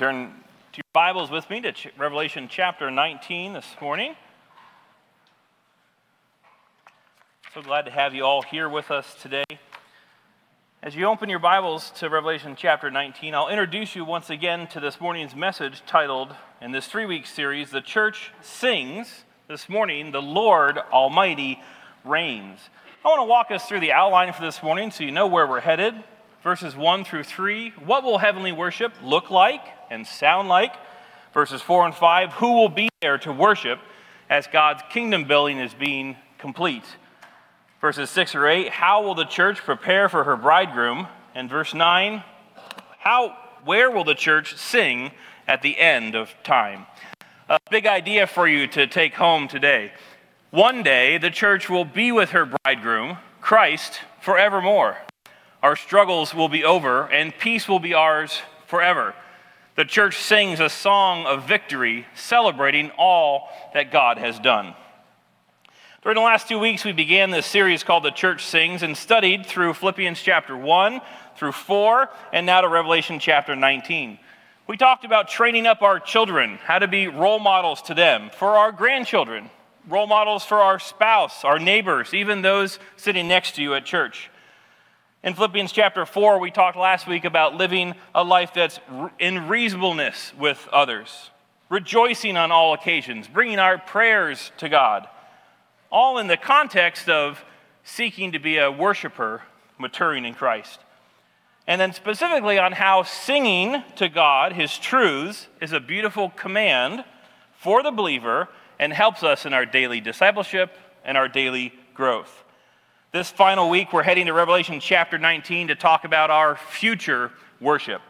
turn to your Bibles with me to Ch- Revelation chapter 19 this morning. So glad to have you all here with us today. As you open your Bibles to Revelation chapter 19, I'll introduce you once again to this morning's message titled, in this three week series, The Church Sings. This morning, The Lord Almighty Reigns. I want to walk us through the outline for this morning so you know where we're headed. Verses 1 through 3, what will heavenly worship look like and sound like? Verses 4 and 5, who will be there to worship as God's kingdom building is being complete? Verses 6 or 8, how will the church prepare for her bridegroom? And verse 9, how, where will the church sing at the end of time? A big idea for you to take home today. One day, the church will be with her bridegroom, Christ, forevermore. Our struggles will be over, and peace will be ours forever. The church sings a song of victory, celebrating all that God has done. During the last two weeks, we began this series called The Church Sings and studied through Philippians chapter 1 through 4 and now to Revelation chapter 19. We talked about training up our children, how to be role models to them, for our grandchildren, role models for our spouse, our neighbors, even those sitting next to you at church. In Philippians chapter 4, we talked last week about living a life that's in reasonableness with others, rejoicing on all occasions, bringing our prayers to God all in the context of seeking to be a worshiper, maturing in Christ. And then specifically on how singing to God his truths is a beautiful command for the believer and helps us in our daily discipleship and our daily growth. This final week, we're heading to Revelation chapter 19 to talk about our future worship.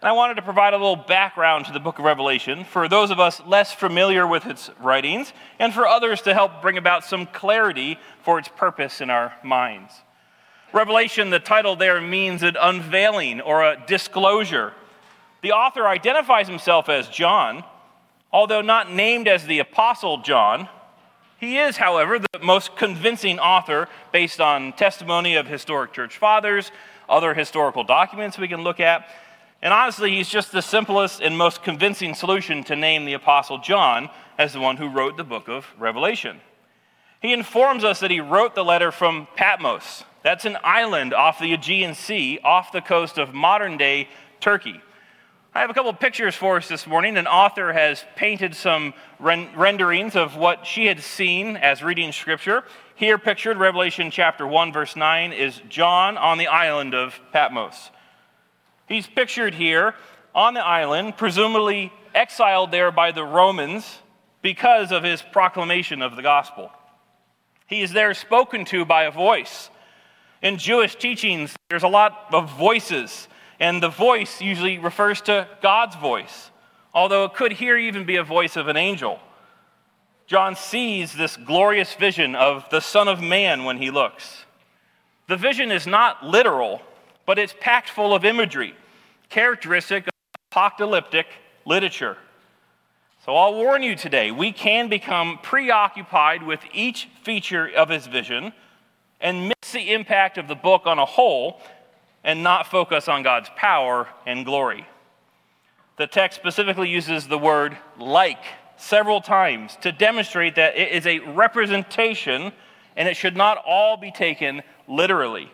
And I wanted to provide a little background to the book of Revelation for those of us less familiar with its writings, and for others to help bring about some clarity for its purpose in our minds. Revelation, the title there means an unveiling or a disclosure. The author identifies himself as John, although not named as the Apostle John. He is, however, the most convincing author based on testimony of historic church fathers, other historical documents we can look at, and honestly, he's just the simplest and most convincing solution to name the Apostle John as the one who wrote the book of Revelation. He informs us that he wrote the letter from Patmos. That's an island off the Aegean Sea, off the coast of modern day Turkey. I have a couple pictures for us this morning. An author has painted some renderings of what she had seen as reading scripture. Here, pictured, Revelation chapter 1, verse 9, is John on the island of Patmos. He's pictured here on the island, presumably exiled there by the Romans because of his proclamation of the gospel. He is there spoken to by a voice. In Jewish teachings, there's a lot of voices, and the voice usually refers to God's voice, although it could here even be a voice of an angel. John sees this glorious vision of the Son of Man when he looks. The vision is not literal, but it's packed full of imagery, characteristic of apocalyptic literature. So I'll warn you today, we can become preoccupied with each feature of his vision and miss the impact of the book on a whole and not focus on God's power and glory. The text specifically uses the word like several times to demonstrate that it is a representation and it should not all be taken literally.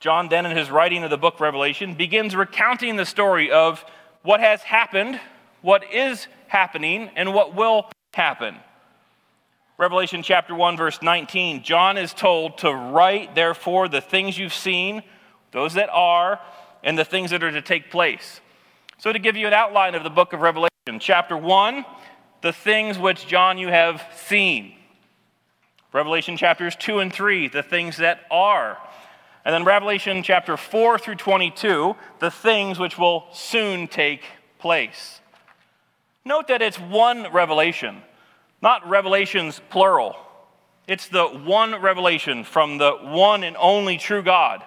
John, then, in his writing of the book Revelation, begins recounting the story of what has happened, what is happening, and what will happen. Revelation chapter 1, verse 19, John is told to write, therefore, the things you've seen, those that are, and the things that are to take place. So, to give you an outline of the book of Revelation, chapter 1, the things which, John, you have seen. Revelation chapters 2 and 3, the things that are. And then Revelation chapter 4 through 22, the things which will soon take place. Note that it's one revelation, not revelations plural. It's the one revelation from the one and only true God,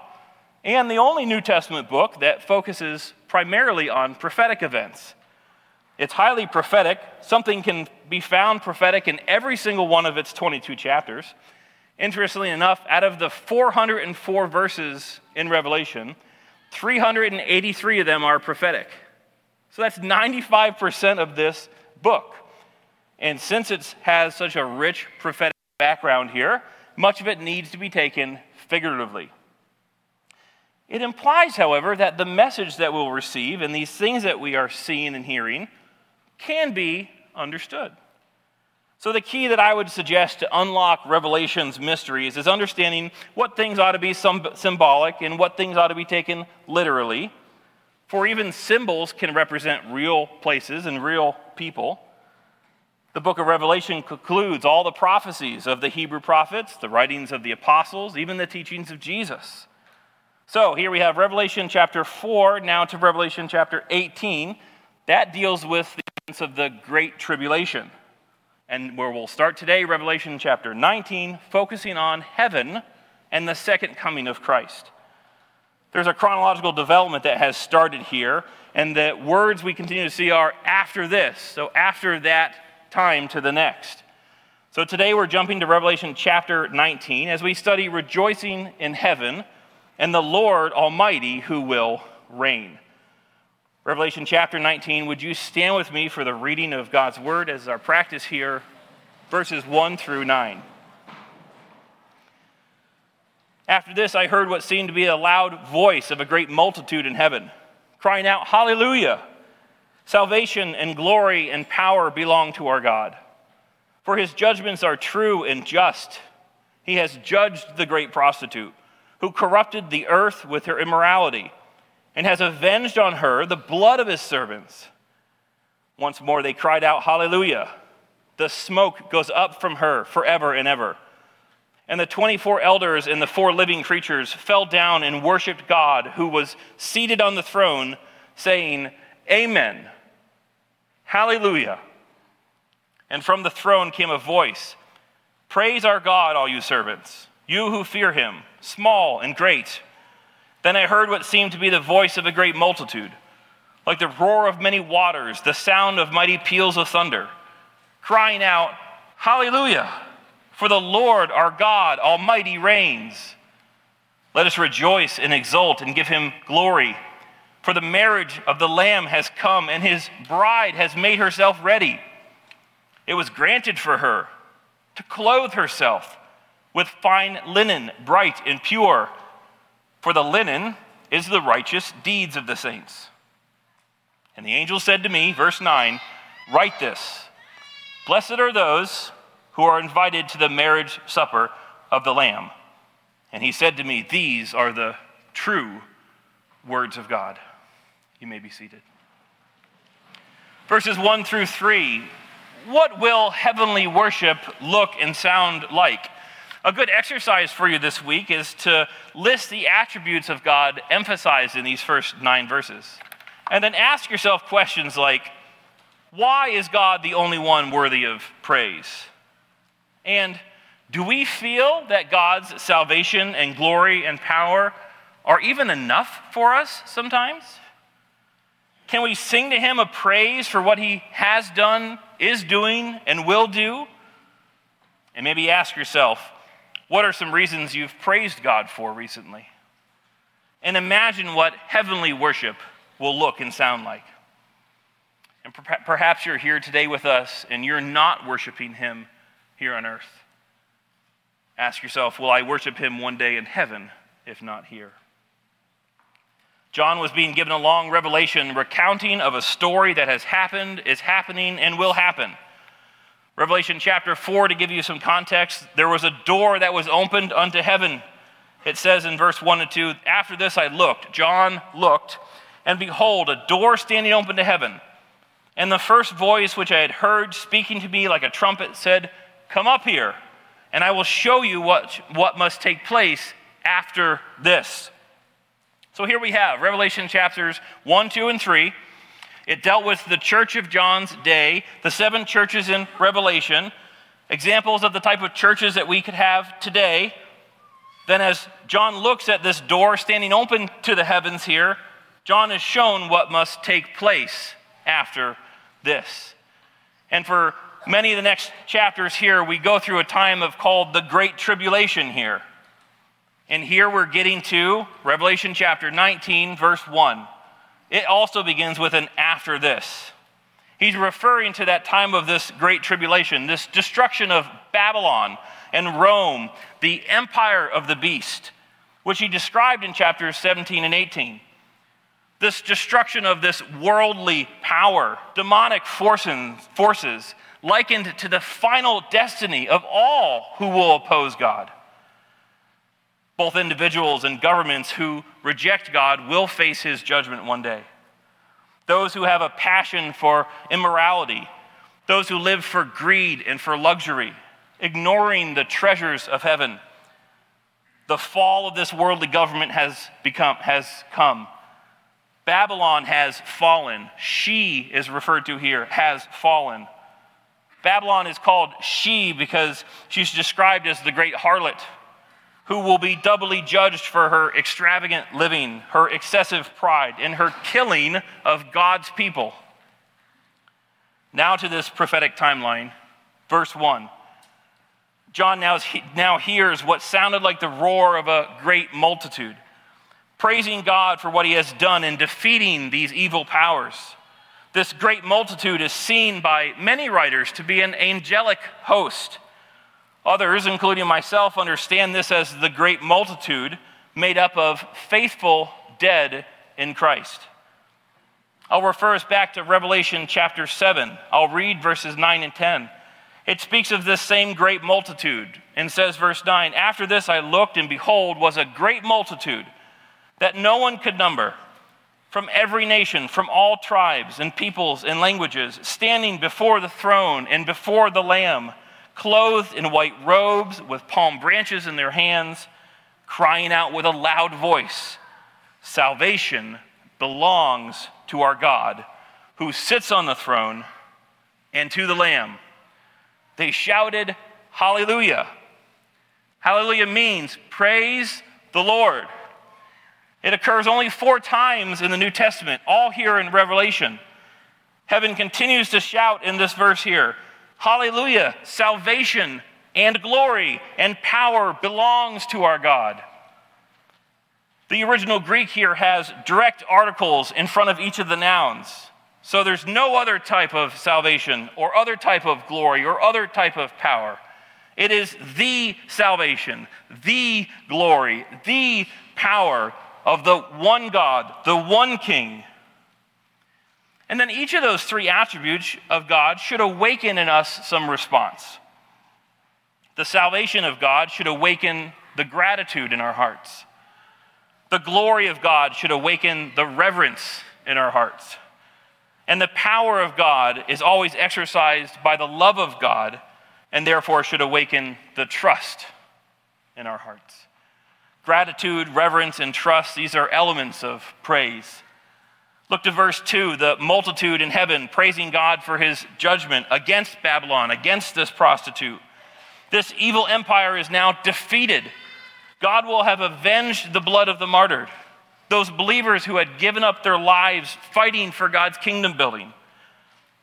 and the only New Testament book that focuses primarily on prophetic events. It's highly prophetic. Something can be found prophetic in every single one of its 22 chapters. Interestingly enough, out of the 404 verses in Revelation, 383 of them are prophetic. So that's 95% of this book. And since it has such a rich prophetic background here, much of it needs to be taken figuratively. It implies, however, that the message that we'll receive and these things that we are seeing and hearing can be understood. So, the key that I would suggest to unlock Revelation's mysteries is understanding what things ought to be symbolic and what things ought to be taken literally. For even symbols can represent real places and real people. The book of Revelation concludes all the prophecies of the Hebrew prophets, the writings of the apostles, even the teachings of Jesus. So here we have Revelation chapter 4, now to Revelation chapter 18. That deals with the events of the Great Tribulation. And where we'll start today, Revelation chapter 19, focusing on heaven and the second coming of Christ. There's a chronological development that has started here, and the words we continue to see are after this. So, after that time to the next. So today we're jumping to Revelation chapter 19 as we study rejoicing in heaven and the Lord Almighty who will reign. Revelation chapter 19, would you stand with me for the reading of God's word as our practice here, verses 1 through 9. After this, I heard what seemed to be a loud voice of a great multitude in heaven, crying out, Hallelujah! Salvation and glory and power belong to our God. For his judgments are true and just. He has judged the great prostitute, who corrupted the earth with her immorality, and has avenged on her the blood of his servants. Once more they cried out, Hallelujah! The smoke goes up from her forever and ever. And the 24 elders and the four living creatures fell down and worshiped God, who was seated on the throne, saying, Amen. Hallelujah. And from the throne came a voice Praise our God, all you servants, you who fear him, small and great. Then I heard what seemed to be the voice of a great multitude, like the roar of many waters, the sound of mighty peals of thunder, crying out, Hallelujah! For the Lord our God Almighty reigns. Let us rejoice and exult and give him glory. For the marriage of the Lamb has come, and his bride has made herself ready. It was granted for her to clothe herself with fine linen, bright and pure, for the linen is the righteous deeds of the saints. And the angel said to me, verse 9, Write this Blessed are those who are invited to the marriage supper of the Lamb. And he said to me, These are the true words of God. You may be seated. Verses 1 through 3. What will heavenly worship look and sound like? A good exercise for you this week is to list the attributes of God emphasized in these first nine verses. And then ask yourself questions like why is God the only one worthy of praise? And do we feel that God's salvation and glory and power are even enough for us sometimes? Can we sing to him a praise for what he has done, is doing, and will do? And maybe ask yourself, what are some reasons you've praised God for recently? And imagine what heavenly worship will look and sound like. And perhaps you're here today with us and you're not worshiping him here on earth. Ask yourself, will I worship him one day in heaven, if not here? John was being given a long revelation recounting of a story that has happened, is happening, and will happen. Revelation chapter 4, to give you some context, there was a door that was opened unto heaven. It says in verse 1 and 2 After this I looked, John looked, and behold, a door standing open to heaven. And the first voice which I had heard speaking to me like a trumpet said, Come up here, and I will show you what, what must take place after this. So here we have Revelation chapters 1, 2, and 3. It dealt with the church of John's day, the seven churches in Revelation, examples of the type of churches that we could have today. Then, as John looks at this door standing open to the heavens here, John is shown what must take place after this. And for many of the next chapters here, we go through a time of called the Great Tribulation here. And here we're getting to Revelation chapter 19, verse 1. It also begins with an after this. He's referring to that time of this great tribulation, this destruction of Babylon and Rome, the empire of the beast, which he described in chapters 17 and 18. This destruction of this worldly power, demonic forces, likened to the final destiny of all who will oppose God. Both individuals and governments who reject God will face his judgment one day. Those who have a passion for immorality, those who live for greed and for luxury, ignoring the treasures of heaven. The fall of this worldly government has become has come. Babylon has fallen. She is referred to here, has fallen. Babylon is called she because she's described as the great harlot who will be doubly judged for her extravagant living, her excessive pride, and her killing of God's people. Now to this prophetic timeline, verse 1. John now, now hears what sounded like the roar of a great multitude, praising God for what he has done in defeating these evil powers. This great multitude is seen by many writers to be an angelic host. Others, including myself, understand this as the great multitude made up of faithful dead in Christ. I'll refer us back to Revelation chapter 7. I'll read verses 9 and 10. It speaks of this same great multitude and says, verse 9, After this I looked, and behold, was a great multitude that no one could number from every nation, from all tribes and peoples and languages, standing before the throne and before the Lamb, clothed in white robes with palm branches in their hands, crying out with a loud voice Salvation belongs to our God, who sits on the throne, and to the Lamb. They shouted, Hallelujah. Hallelujah means praise the Lord. It occurs only four times in the New Testament, all here in Revelation. Heaven continues to shout in this verse here Hallelujah! Salvation and glory and power belongs to our God. The original Greek here has direct articles in front of each of the nouns. So there's no other type of salvation or other type of glory or other type of power. It is the salvation, the glory, the power of the one God, the one King. And then each of those three attributes of God should awaken in us some response. The salvation of God should awaken the gratitude in our hearts. The glory of God should awaken the reverence in our hearts. And the power of God is always exercised by the love of God and therefore should awaken the trust in our hearts. Gratitude, reverence, and trust, these are elements of praise. Look to verse 2 the multitude in heaven praising God for his judgment against Babylon, against this prostitute. This evil empire is now defeated. God will have avenged the blood of the martyred, those believers who had given up their lives fighting for God's kingdom building.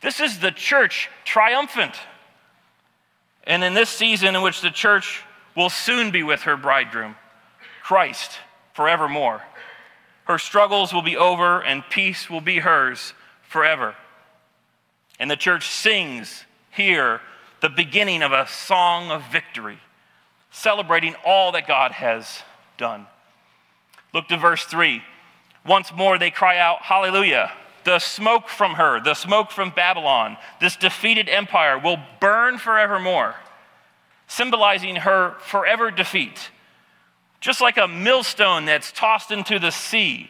This is the church triumphant. And in this season in which the church will soon be with her bridegroom, Christ forevermore. Her struggles will be over and peace will be hers forever. And the church sings here the beginning of a song of victory, celebrating all that God has done. Look to verse 3. Once more they cry out, Hallelujah. The smoke from her, the smoke from Babylon, this defeated empire will burn forevermore, symbolizing her forever defeat just like a millstone that's tossed into the sea.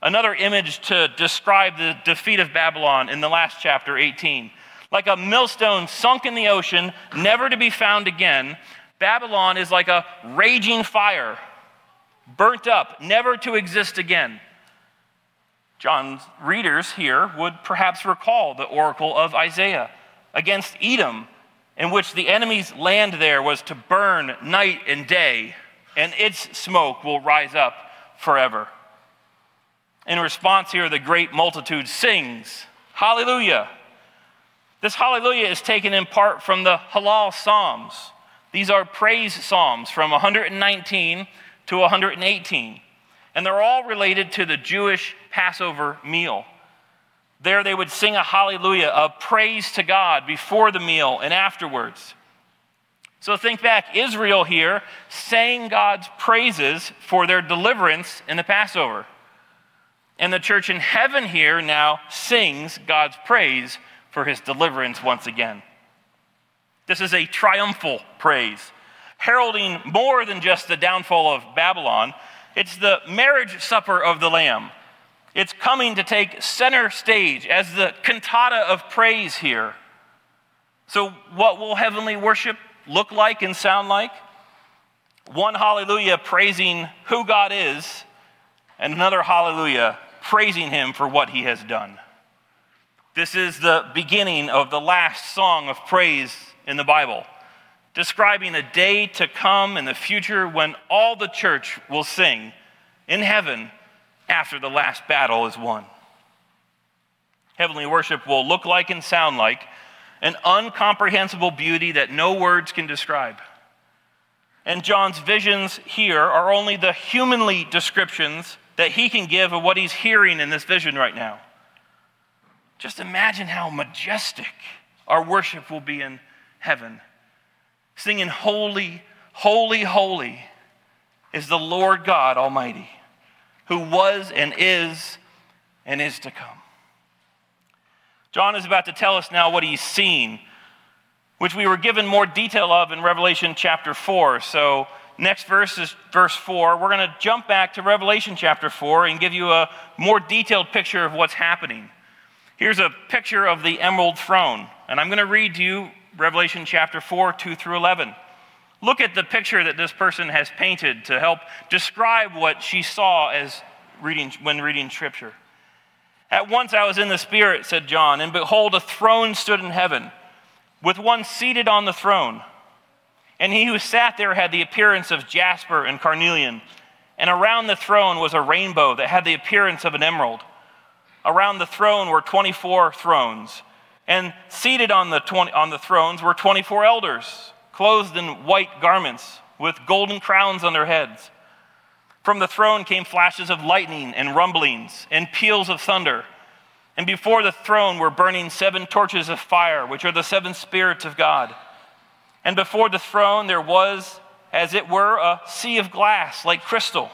Another image to describe the defeat of Babylon in the last chapter 18. Like a millstone sunk in the ocean, never to be found again, Babylon is like a raging fire, burnt up, never to exist again. John's readers here would perhaps recall the oracle of Isaiah against Edom, in which the enemy's land there was to burn night and day and its smoke will rise up forever. In response, here, the great multitude sings, Hallelujah. This hallelujah is taken in part from the Hallel Psalms. These are praise psalms from 119 to 118. And they're all related to the Jewish Passover meal. There they would sing a hallelujah, of praise to God before the meal and afterwards. So think back, Israel here sang God's praises for their deliverance in the Passover. And the church in heaven here now sings God's praise for his deliverance once again. This is a triumphal praise, heralding more than just the downfall of Babylon. It's the marriage supper of the Lamb. It's coming to take center stage as the cantata of praise here. So, what will heavenly worship look like and sound like? One hallelujah praising who God is, and another hallelujah praising him for what he has done. This is the beginning of the last song of praise in the Bible, describing a day to come in the future when all the church will sing in heaven after the last battle is won. Heavenly worship will look like and sound like an uncomprehensible beauty that no words can describe. And John's visions here are only the humanly descriptions that he can give of what he's hearing in this vision right now. Just imagine how majestic our worship will be in heaven, singing, Holy, holy, holy is the Lord God Almighty, who was and is and is to come. John is about to tell us now what he's seen, which we were given more detail of in Revelation chapter 4. So, next verse is verse 4. We're going to jump back to Revelation chapter 4 and give you a more detailed picture of what's happening. Here's a picture of the emerald throne, and I'm going to read to you Revelation chapter 4, 2 through 11. Look at the picture that this person has painted to help describe what she saw as reading, when reading Scripture. At once I was in the Spirit, said John, and behold, a throne stood in heaven, with one seated on the throne. And he who sat there had the appearance of jasper and carnelian, and around the throne was a rainbow that had the appearance of an emerald. Around the throne were 24 thrones and seated on the, 20, on the thrones were 24 elders, clothed in white garments, with golden crowns on their heads. From the throne came flashes of lightning and rumblings and peals of thunder. And before the throne were burning seven torches of fire, which are the seven spirits of God. And before the throne there was, as it were, a sea of glass like crystal.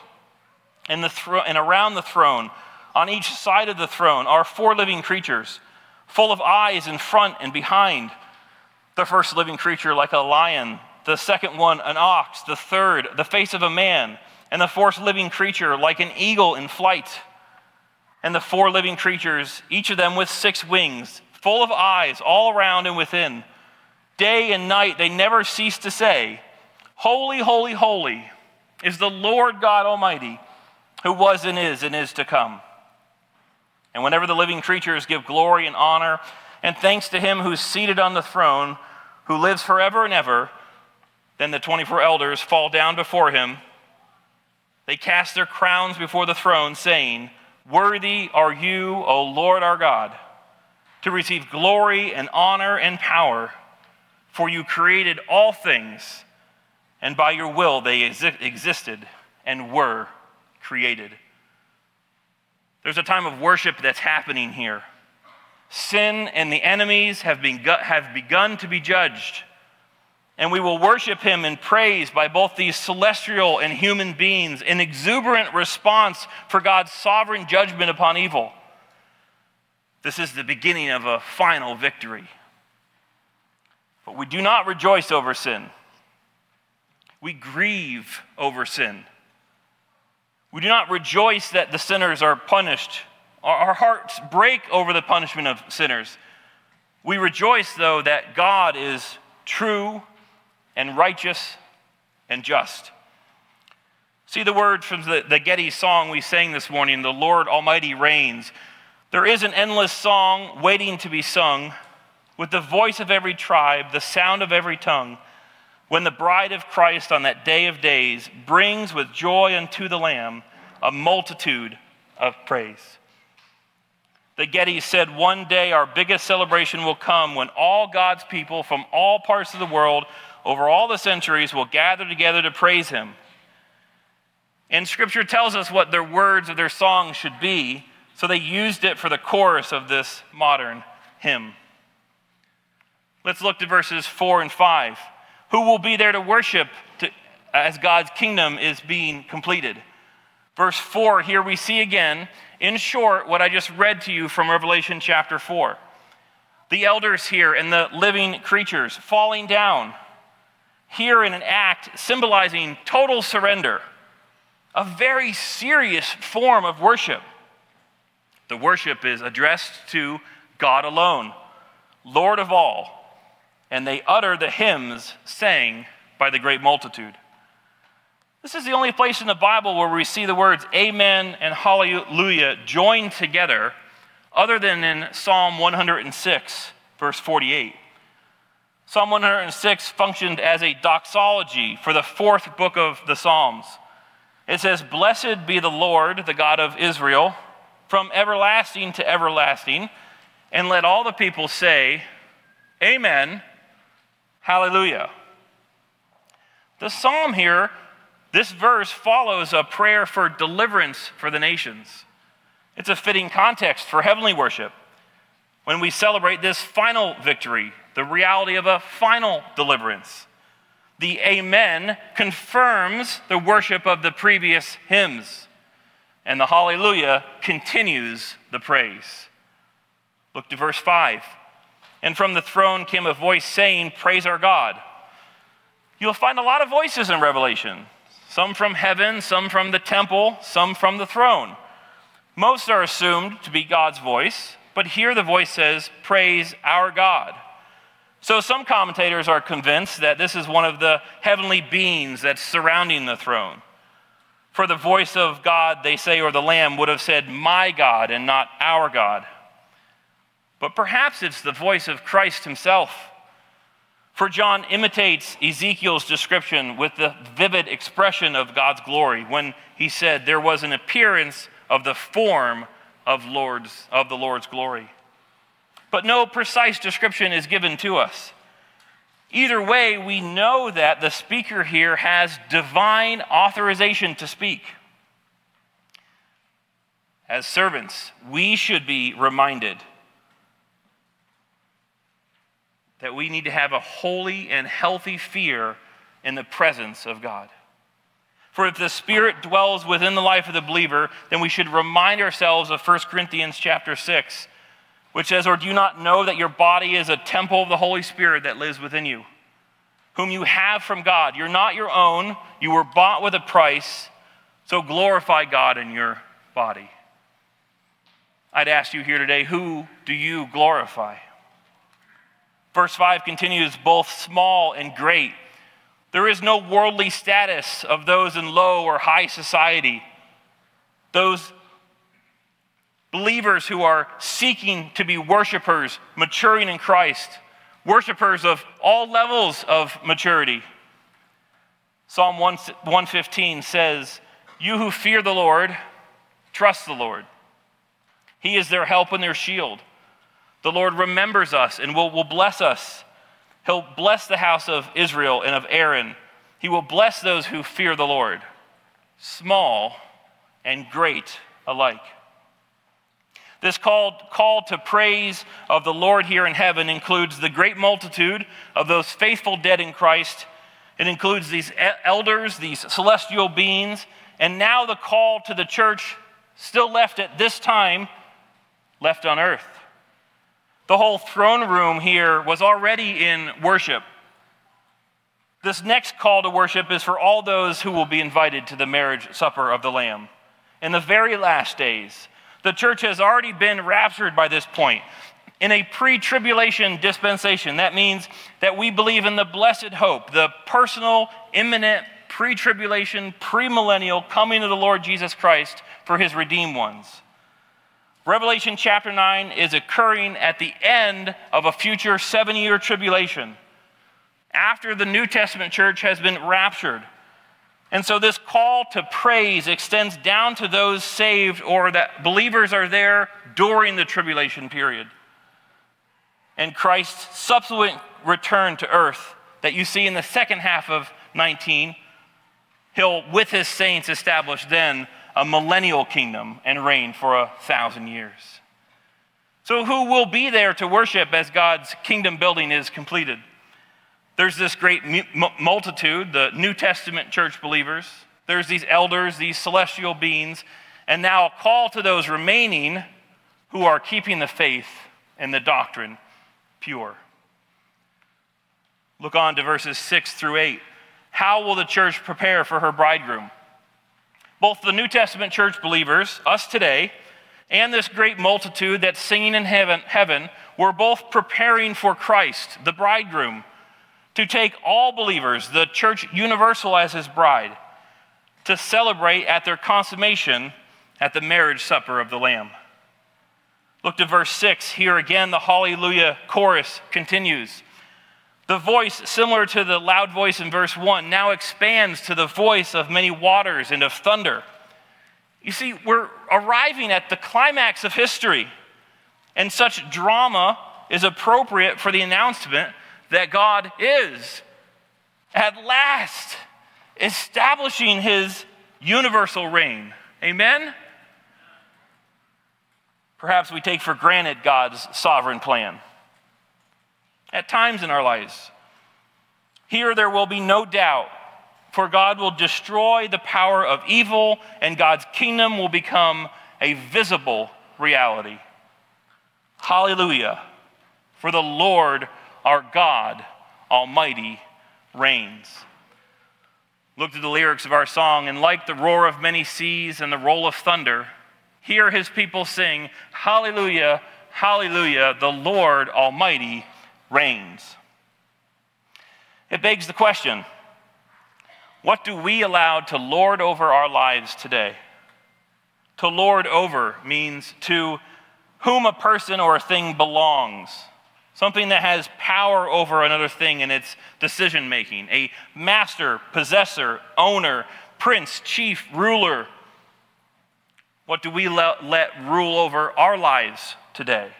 And, the thro- and around the throne, on each side of the throne, are four living creatures full of eyes in front and behind. The first living creature, like a lion, the second one, an ox, the third, the face of a man, and the fourth living creature, like an eagle in flight. And the four living creatures, each of them with six wings, full of eyes all around and within. Day and night they never cease to say, Holy, holy, holy is the Lord God Almighty, who was and is and is to come. And whenever the living creatures give glory and honor and thanks to him who's seated on the throne, who lives forever and ever, then the 24 elders fall down before him. They cast their crowns before the throne, saying, Worthy are you, O Lord our God, to receive glory and honor and power, for you created all things, and by your will they existed and were created. There's a time of worship that's happening here. Sin and the enemies have, been, have begun to be judged. And we will worship him in praise by both these celestial and human beings in exuberant response for God's sovereign judgment upon evil. This is the beginning of a final victory. But we do not rejoice over sin. We grieve over sin. We do not rejoice that the sinners are punished. Our hearts break over the punishment of sinners. We rejoice, though, that God is true and righteous and just. See the word from the, the Getty song we sang this morning The Lord Almighty reigns. There is an endless song waiting to be sung with the voice of every tribe, the sound of every tongue when the bride of Christ on that day of days brings with joy unto the Lamb a multitude of praise. The Getty said, One day our biggest celebration will come when all God's people from all parts of the world over all the centuries will gather together to praise Him. And scripture tells us what their words of their song should be, so they used it for the chorus of this modern hymn. Let's look to verses 4 and 5. Who will be there to worship to, as God's kingdom is being completed? Verse 4, here we see again, in short, what I just read to you from Revelation chapter 4. The elders here and the living creatures falling down, here in an act symbolizing total surrender a very serious form of worship. The worship is addressed to God alone, Lord of all, and they utter the hymns sang by the great multitude. This is the only place in the Bible where we see the words Amen and Hallelujah joined together, other than in Psalm 106, verse 48. Psalm 106 functioned as a doxology for the fourth book of the Psalms. It says, Blessed be the Lord, the God of Israel, from everlasting to everlasting. And let all the people say, Amen, Hallelujah. The psalm here, this verse follows a prayer for deliverance for the nations. It's a fitting context for heavenly worship when we celebrate this final victory, the reality of a final deliverance. The Amen confirms the worship of the previous hymns, and the Hallelujah continues the praise. Look to verse 5. And from the throne came a voice saying, Praise our God. You'll find a lot of voices in Revelation some from heaven, some from the temple, some from the throne. Most are assumed to be God's voice, but here the voice says, Praise our God. So, some commentators are convinced that this is one of the heavenly beings that's surrounding the throne. For the voice of God, they say, or the Lamb would have said, My God, and not our God. But perhaps it's the voice of Christ himself. For John imitates Ezekiel's description with the vivid expression of God's glory when he said there was an appearance of the form of, Lord's, of the Lord's glory but no precise description is given to us. Either way, we know that the speaker here has divine authorization to speak. As servants, we should be reminded that we need to have a holy and healthy fear in the presence of God. For if the Spirit dwells within the life of the believer, then we should remind ourselves of 1 Corinthians chapter 6 which says, Or do you not know that your body is a temple of the Holy Spirit that lives within you, whom you have from God? You're not your own, you were bought with a price, so glorify God in your body. I'd ask you here today, who do you glorify? Verse 5 continues, both small and great. There is no worldly status of those in low or high society. Those believers who are seeking to be worshipers, maturing in Christ, worshipers of all levels of maturity. Psalm 115 says, You who fear the Lord, trust the Lord. He is their help and their shield. The Lord remembers us and will, will bless us. He'll bless the house of Israel and of Aaron. He will bless those who fear the Lord, small and great alike. This call, call to praise of the Lord here in heaven includes the great multitude of those faithful dead in Christ. It includes these elders, these celestial beings, and now the call to the church still left at this time, left on earth. The whole throne room here was already in worship. This next call to worship is for all those who will be invited to the marriage supper of the Lamb. In the very last days, the church has already been raptured by this point. In a pre tribulation dispensation, that means that we believe in the blessed hope, the personal, imminent, pre tribulation, premillennial coming of the Lord Jesus Christ for his redeemed ones. Revelation chapter 9 is occurring at the end of a future seven year tribulation. After the New Testament church has been raptured, and so this call to praise extends down to those saved or that believers are there during the tribulation period. And Christ's subsequent return to earth that you see in the second half of 19, He'll, with his saints, establish then a millennial kingdom and reign for a thousand years. So, who will be there to worship as God's kingdom building is completed? There's this great multitude, the New Testament church believers. There's these elders, these celestial beings, and now a call to those remaining who are keeping the faith and the doctrine pure. Look on to verses 6 through 8. How will the church prepare for her bridegroom? Both the New Testament church believers, us today, and this great multitude that's singing in heaven, heaven were both preparing for Christ, the bridegroom, to take all believers, the church universal as his bride, to celebrate at their consummation at the marriage supper of the Lamb. Look to verse 6. Here again, the Hallelujah chorus continues. The voice, similar to the loud voice in verse 1, now expands to the voice of many waters and of thunder. You see, we're arriving at the climax of history, and such drama is appropriate for the announcement that God is, at last, establishing his universal reign. Amen? Perhaps we take for granted God's sovereign plan. At times in our lives, here there will be no doubt, for God will destroy the power of evil, and God's kingdom will become a visible reality. Hallelujah! For the Lord our God Almighty reigns. Look to the lyrics of our song, and like the roar of many seas and the roll of thunder, hear his people sing, Hallelujah, Hallelujah, the Lord Almighty reigns. It begs the question what do we allow to lord over our lives today? To lord over means to whom a person or a thing belongs, something that has power over another thing in its decision making, a master, possessor, owner, prince, chief, ruler, what do we let, let rule over our lives today?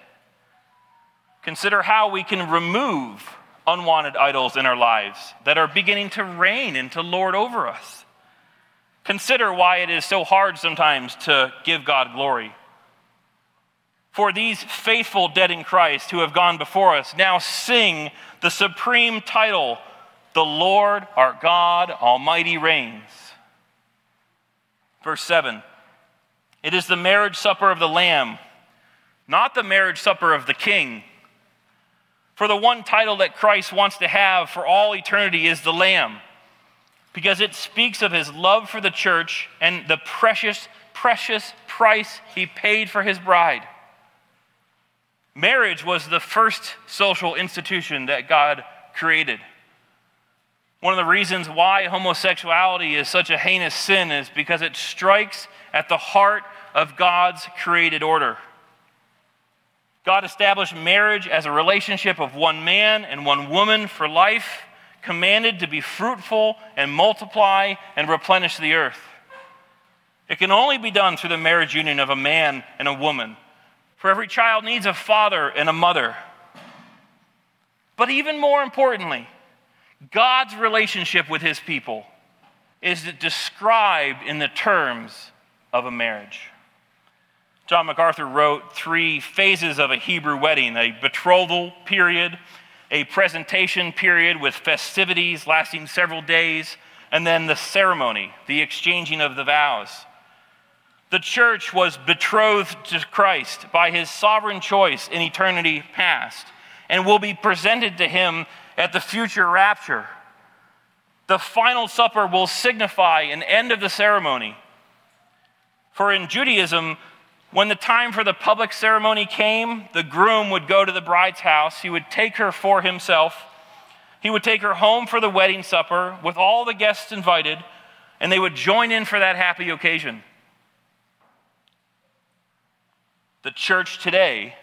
Consider how we can remove unwanted idols in our lives that are beginning to reign and to lord over us. Consider why it is so hard sometimes to give God glory. For these faithful dead in Christ who have gone before us now sing the supreme title, The Lord our God Almighty reigns. Verse 7 it is the marriage supper of the Lamb, not the marriage supper of the King. For the one title that Christ wants to have for all eternity is the Lamb, because it speaks of his love for the church and the precious, precious price he paid for his bride. Marriage was the first social institution that God created. One of the reasons why homosexuality is such a heinous sin is because it strikes at the heart of God's created order. God established marriage as a relationship of one man and one woman for life, commanded to be fruitful and multiply and replenish the earth. It can only be done through the marriage union of a man and a woman. For every child needs a father and a mother. But even more importantly, God's relationship with his people is described in the terms of a marriage. John MacArthur wrote three phases of a Hebrew wedding a betrothal period, a presentation period with festivities lasting several days, and then the ceremony, the exchanging of the vows. The church was betrothed to Christ by his sovereign choice in eternity past and will be presented to him at the future rapture. The final supper will signify an end of the ceremony for in Judaism, when the time for the public ceremony came, the groom would go to the bride's house. He would take her for himself. He would take her home for the wedding supper with all the guests invited, and they would join in for that happy occasion. The church today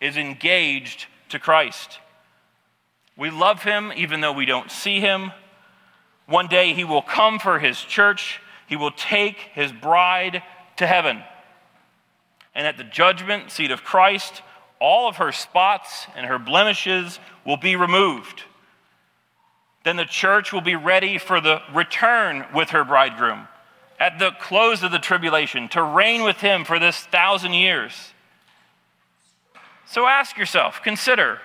is engaged to Christ. We love him even though we don't see him. One day he will come for his church he will take his bride to heaven. And at the judgment seat of Christ, all of her spots and her blemishes will be removed. Then the church will be ready for the return with her bridegroom at the close of the tribulation to reign with him for this thousand years. So ask yourself, consider,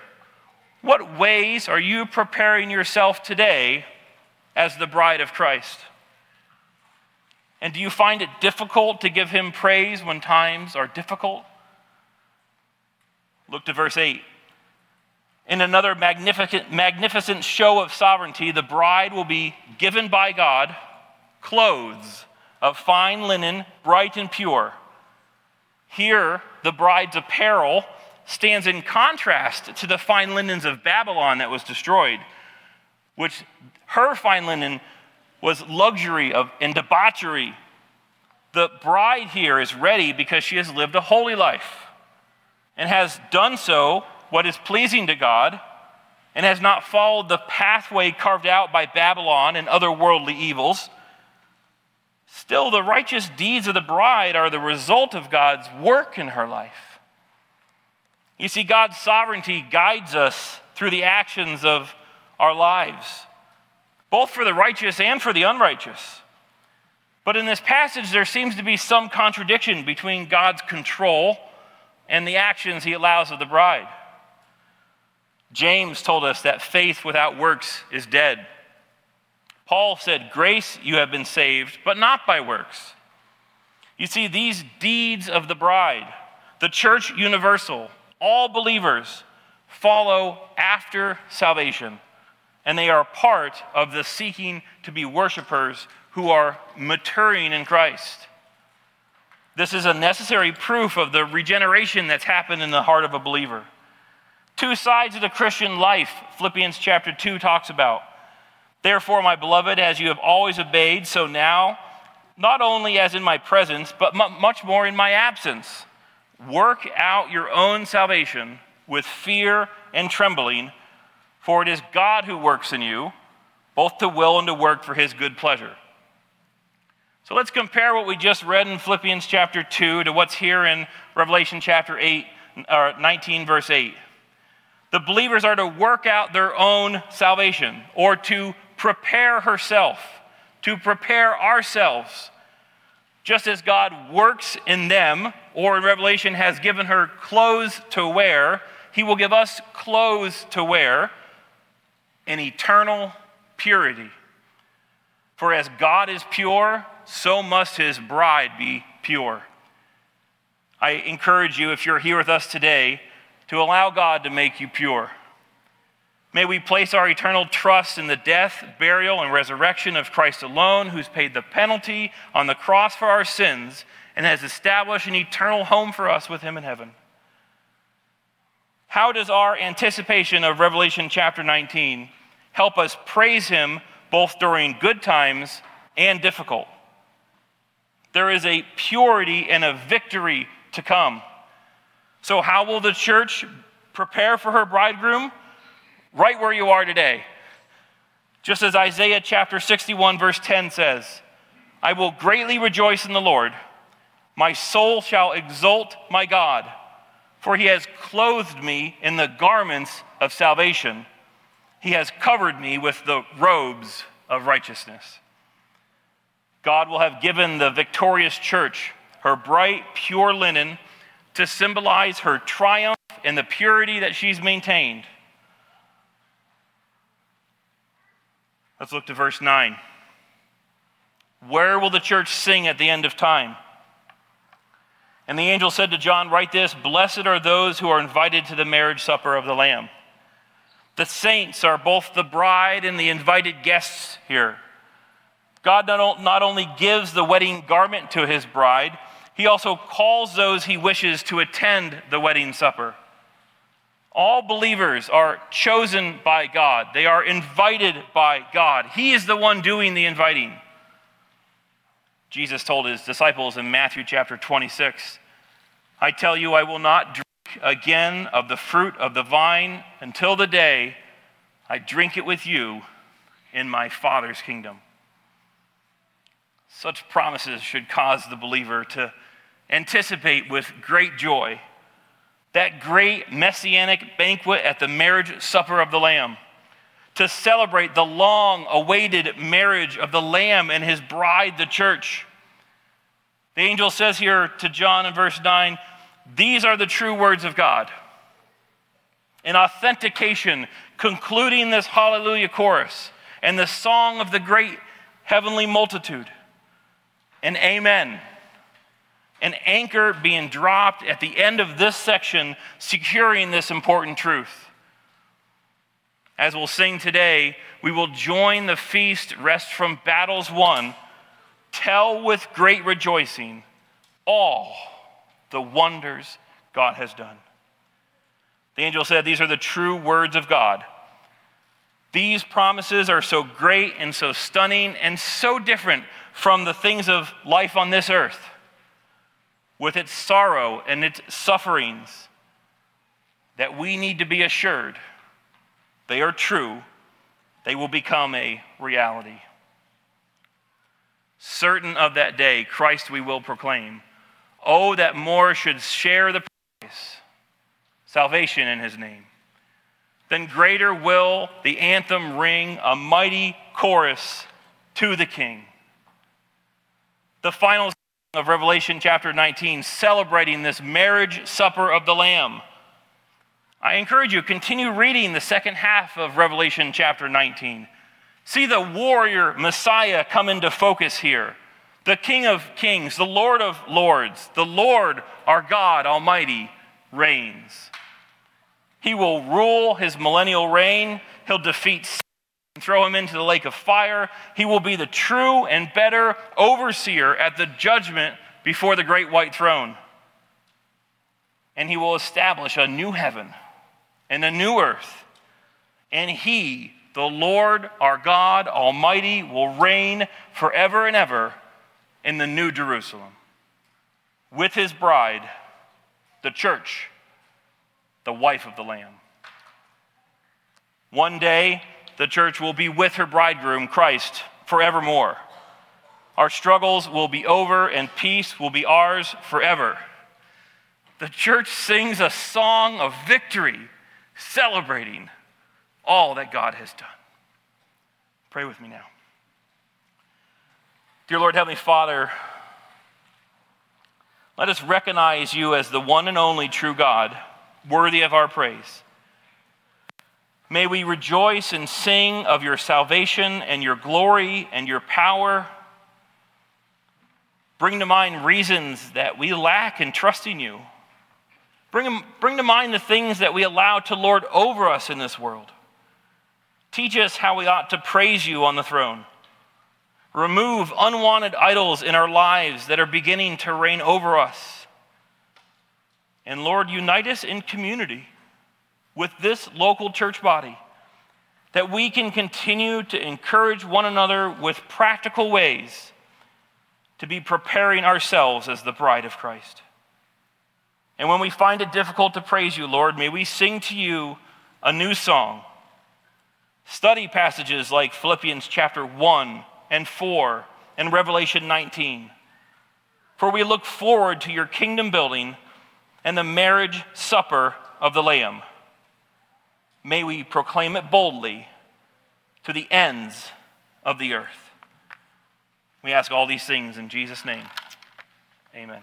what ways are you preparing yourself today as the bride of Christ? And do you find it difficult to give him praise when times are difficult? Look to verse 8. In another magnificent, magnificent show of sovereignty, the bride will be given by God clothes of fine linen, bright and pure. Here, the bride's apparel stands in contrast to the fine linens of Babylon that was destroyed, which her fine linen was luxury of, and debauchery. The bride here is ready because she has lived a holy life and has done so what is pleasing to God and has not followed the pathway carved out by Babylon and other worldly evils. Still, the righteous deeds of the bride are the result of God's work in her life. You see, God's sovereignty guides us through the actions of our lives, both for the righteous and for the unrighteous. But in this passage, there seems to be some contradiction between God's control and the actions he allows of the bride. James told us that faith without works is dead. Paul said, Grace, you have been saved, but not by works. You see, these deeds of the bride, the church universal, all believers follow after salvation, and they are part of the seeking to be worshipers who are maturing in Christ. This is a necessary proof of the regeneration that's happened in the heart of a believer. Two sides of the Christian life, Philippians chapter 2 talks about. Therefore, my beloved, as you have always obeyed, so now, not only as in my presence, but much more in my absence, work out your own salvation with fear and trembling, for it is God who works in you, both to will and to work for his good pleasure. So let's compare what we just read in Philippians chapter 2 to what's here in Revelation chapter 8 or 19 verse 8. The believers are to work out their own salvation or to prepare herself, to prepare ourselves. Just as God works in them, or in Revelation has given her clothes to wear, He will give us clothes to wear in eternal purity. For as God is pure, so must His bride be pure. I encourage you, if you're here with us today, to allow God to make you pure. May we place our eternal trust in the death, burial, and resurrection of Christ alone, who's paid the penalty on the cross for our sins and has established an eternal home for us with Him in heaven. How does our anticipation of Revelation chapter 19 help us praise Him both during good times and difficult? There is a purity and a victory to come. So, how will the church prepare for her bridegroom? Right where you are today. Just as Isaiah chapter 61, verse 10 says, I will greatly rejoice in the Lord. My soul shall exult my God, for he has clothed me in the garments of salvation. He has covered me with the robes of righteousness. God will have given the victorious church her bright, pure linen to symbolize her triumph and the purity that she's maintained. Let's look to verse 9. Where will the church sing at the end of time? And the angel said to John, Write this Blessed are those who are invited to the marriage supper of the Lamb. The saints are both the bride and the invited guests here. God not only gives the wedding garment to his bride, he also calls those he wishes to attend the wedding supper. All believers are chosen by God, they are invited by God. He is the one doing the inviting. Jesus told his disciples in Matthew chapter 26 I tell you, I will not drink again of the fruit of the vine until the day I drink it with you in my Father's kingdom. Such promises should cause the believer to anticipate with great joy that great messianic banquet at the marriage supper of the Lamb, to celebrate the long awaited marriage of the Lamb and his bride, the church. The angel says here to John in verse 9, These are the true words of God. An authentication concluding this hallelujah chorus and the song of the great heavenly multitude. An amen. An anchor being dropped at the end of this section, securing this important truth. As we'll sing today, we will join the feast, rest from battles won, tell with great rejoicing all the wonders God has done. The angel said, These are the true words of God. These promises are so great and so stunning and so different from the things of life on this earth, with its sorrow and its sufferings, that we need to be assured they are true, they will become a reality. Certain of that day, Christ we will proclaim. Oh, that more should share the praise, salvation in his name. Then greater will the anthem ring, a mighty chorus to the King. The final of Revelation chapter 19, celebrating this marriage supper of the Lamb. I encourage you, continue reading the second half of Revelation chapter 19. See the warrior Messiah come into focus here. The King of Kings, the Lord of Lords, the Lord our God Almighty reigns. He will rule his millennial reign. He'll defeat throw him into the lake of fire. He will be the true and better overseer at the judgment before the great white throne. And he will establish a new heaven and a new earth. And he, the Lord our God Almighty, will reign forever and ever in the new Jerusalem with his bride, the church, the wife of the Lamb. One day, the church will be with her bridegroom, Christ, forevermore. Our struggles will be over and peace will be ours forever. The church sings a song of victory celebrating all that God has done. Pray with me now. Dear Lord, Heavenly Father, let us recognize you as the one and only true God, worthy of our praise. May we rejoice and sing of your salvation and your glory and your power. Bring to mind reasons that we lack in trusting you. Bring, bring to mind the things that we allow to lord over us in this world. Teach us how we ought to praise you on the throne. Remove unwanted idols in our lives that are beginning to reign over us. And Lord, unite us in community with this local church body that we can continue to encourage one another with practical ways to be preparing ourselves as the bride of Christ. And when we find it difficult to praise you, Lord, may we sing to you a new song. Study passages like Philippians chapter 1 and 4 and Revelation 19. For we look forward to your kingdom building and the marriage supper of the Lamb. May we proclaim it boldly to the ends of the earth. We ask all these things in Jesus' name. Amen.